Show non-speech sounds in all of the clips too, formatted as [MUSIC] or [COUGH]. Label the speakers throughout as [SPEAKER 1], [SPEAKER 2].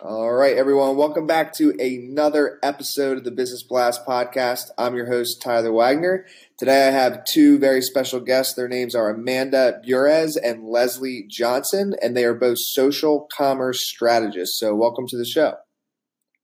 [SPEAKER 1] All right, everyone. Welcome back to another episode of the Business Blast podcast. I'm your host, Tyler Wagner. Today I have two very special guests. Their names are Amanda Burez and Leslie Johnson, and they are both social commerce strategists. So, welcome to the show.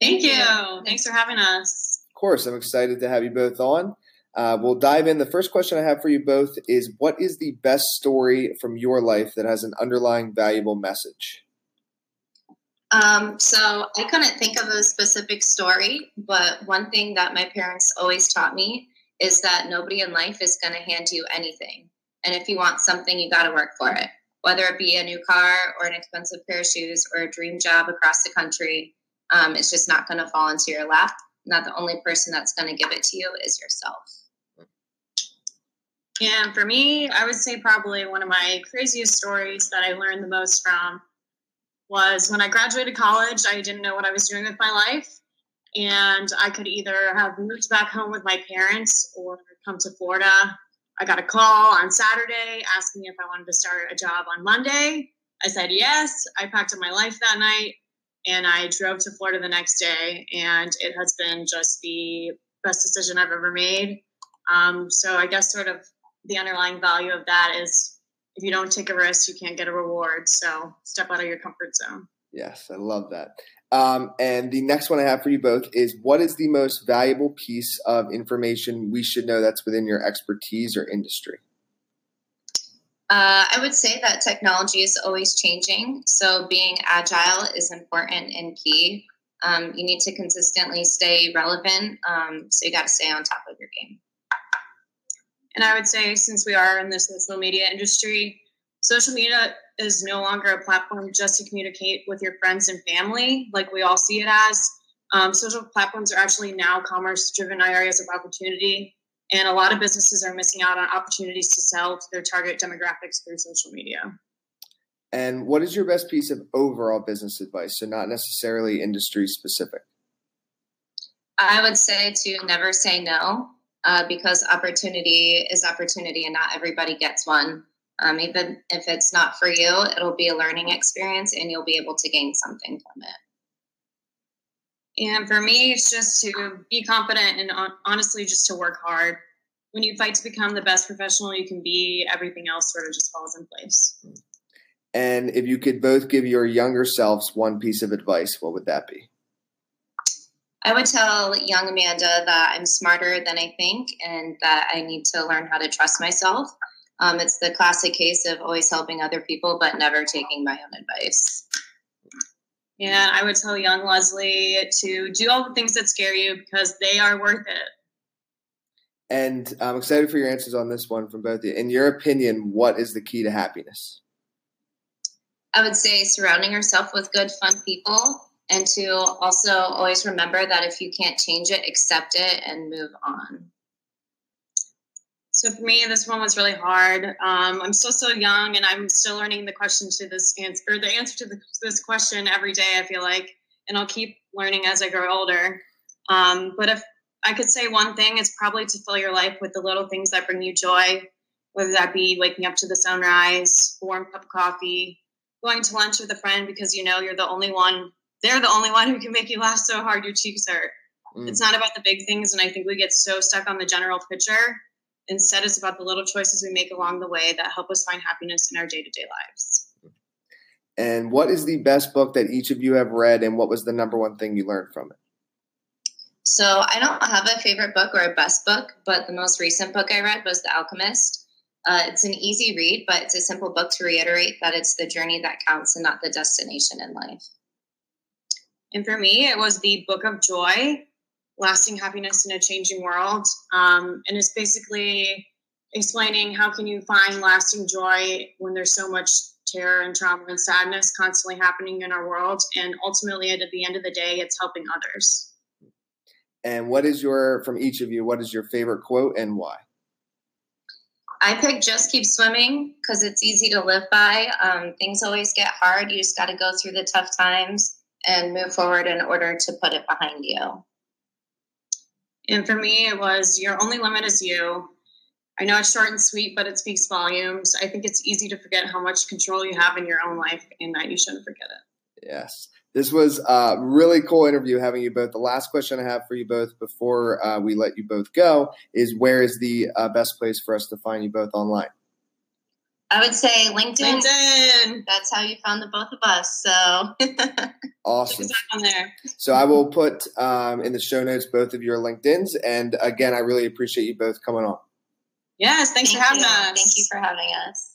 [SPEAKER 2] Thank you. Thanks for having us.
[SPEAKER 1] Of course, I'm excited to have you both on. Uh, we'll dive in. The first question I have for you both is What is the best story from your life that has an underlying valuable message?
[SPEAKER 3] Um, so I couldn't think of a specific story, but one thing that my parents always taught me is that nobody in life is going to hand you anything. And if you want something, you got to work for it. Whether it be a new car or an expensive pair of shoes or a dream job across the country, um, it's just not going to fall into your lap. Not the only person that's going to give it to you is yourself.
[SPEAKER 2] Yeah, for me, I would say probably one of my craziest stories that I learned the most from was when I graduated college, I didn't know what I was doing with my life. And I could either have moved back home with my parents or come to Florida. I got a call on Saturday asking if I wanted to start a job on Monday. I said yes. I packed up my life that night and I drove to Florida the next day. And it has been just the best decision I've ever made. Um, so I guess sort of the underlying value of that is if you don't take a risk, you can't get a reward. So step out of your comfort zone.
[SPEAKER 1] Yes, I love that. Um, and the next one I have for you both is what is the most valuable piece of information we should know that's within your expertise or industry?
[SPEAKER 3] Uh, I would say that technology is always changing. So being agile is important and key. Um, you need to consistently stay relevant. Um, so you got to stay on top of your game.
[SPEAKER 2] And I would say, since we are in the social media industry, social media is no longer a platform just to communicate with your friends and family, like we all see it as. Um, social platforms are actually now commerce driven areas of opportunity. And a lot of businesses are missing out on opportunities to sell to their target demographics through social media.
[SPEAKER 1] And what is your best piece of overall business advice? So, not necessarily industry specific.
[SPEAKER 3] I would say to never say no uh, because opportunity is opportunity and not everybody gets one. Um, even if it's not for you, it'll be a learning experience and you'll be able to gain something from it.
[SPEAKER 2] And for me, it's just to be confident and honestly just to work hard. When you fight to become the best professional you can be, everything else sort of just falls in place.
[SPEAKER 1] And if you could both give your younger selves one piece of advice, what would that be?
[SPEAKER 3] I would tell young Amanda that I'm smarter than I think and that I need to learn how to trust myself. Um, it's the classic case of always helping other people, but never taking my own advice.
[SPEAKER 2] Yeah, I would tell young Leslie to do all the things that scare you because they are worth it.
[SPEAKER 1] And I'm excited for your answers on this one from both of you. In your opinion, what is the key to happiness?
[SPEAKER 3] I would say surrounding yourself with good, fun people and to also always remember that if you can't change it, accept it and move on.
[SPEAKER 2] So for me, this one was really hard. Um, I'm still so young, and I'm still learning the question to this answer, or the answer to the, this question every day. I feel like, and I'll keep learning as I grow older. Um, but if I could say one thing, it's probably to fill your life with the little things that bring you joy, whether that be waking up to the sunrise, warm cup of coffee, going to lunch with a friend because you know you're the only one they're the only one who can make you laugh so hard your cheeks hurt. Mm. It's not about the big things, and I think we get so stuck on the general picture. Instead, it's about the little choices we make along the way that help us find happiness in our day to day lives.
[SPEAKER 1] And what is the best book that each of you have read, and what was the number one thing you learned from it?
[SPEAKER 3] So, I don't have a favorite book or a best book, but the most recent book I read was The Alchemist. Uh, it's an easy read, but it's a simple book to reiterate that it's the journey that counts and not the destination in life.
[SPEAKER 2] And for me, it was the Book of Joy, Lasting Happiness in a Changing World. Um, and it's basically explaining how can you find lasting joy when there's so much terror and trauma and sadness constantly happening in our world. And ultimately, at the end of the day, it's helping others.
[SPEAKER 1] And what is your, from each of you, what is your favorite quote and why?
[SPEAKER 3] I pick just keep swimming because it's easy to live by. Um, things always get hard. You just got to go through the tough times and move forward in order to put it behind you.
[SPEAKER 2] And for me, it was your only limit is you. I know it's short and sweet, but it speaks volumes. I think it's easy to forget how much control you have in your own life and that you shouldn't forget it.
[SPEAKER 1] Yes. This was a really cool interview having you both. The last question I have for you both before uh, we let you both go is where is the uh, best place for us to find you both online?
[SPEAKER 3] I would say LinkedIn.
[SPEAKER 2] LinkedIn.
[SPEAKER 3] That's how you found the both of us. So [LAUGHS]
[SPEAKER 1] awesome.
[SPEAKER 2] on there.
[SPEAKER 1] So I will put um, in the show notes both of your LinkedIn's. And again, I really appreciate you both coming on.
[SPEAKER 2] Yes, thanks
[SPEAKER 3] Thank
[SPEAKER 2] for having
[SPEAKER 3] you.
[SPEAKER 2] us.
[SPEAKER 3] Thank you for having us.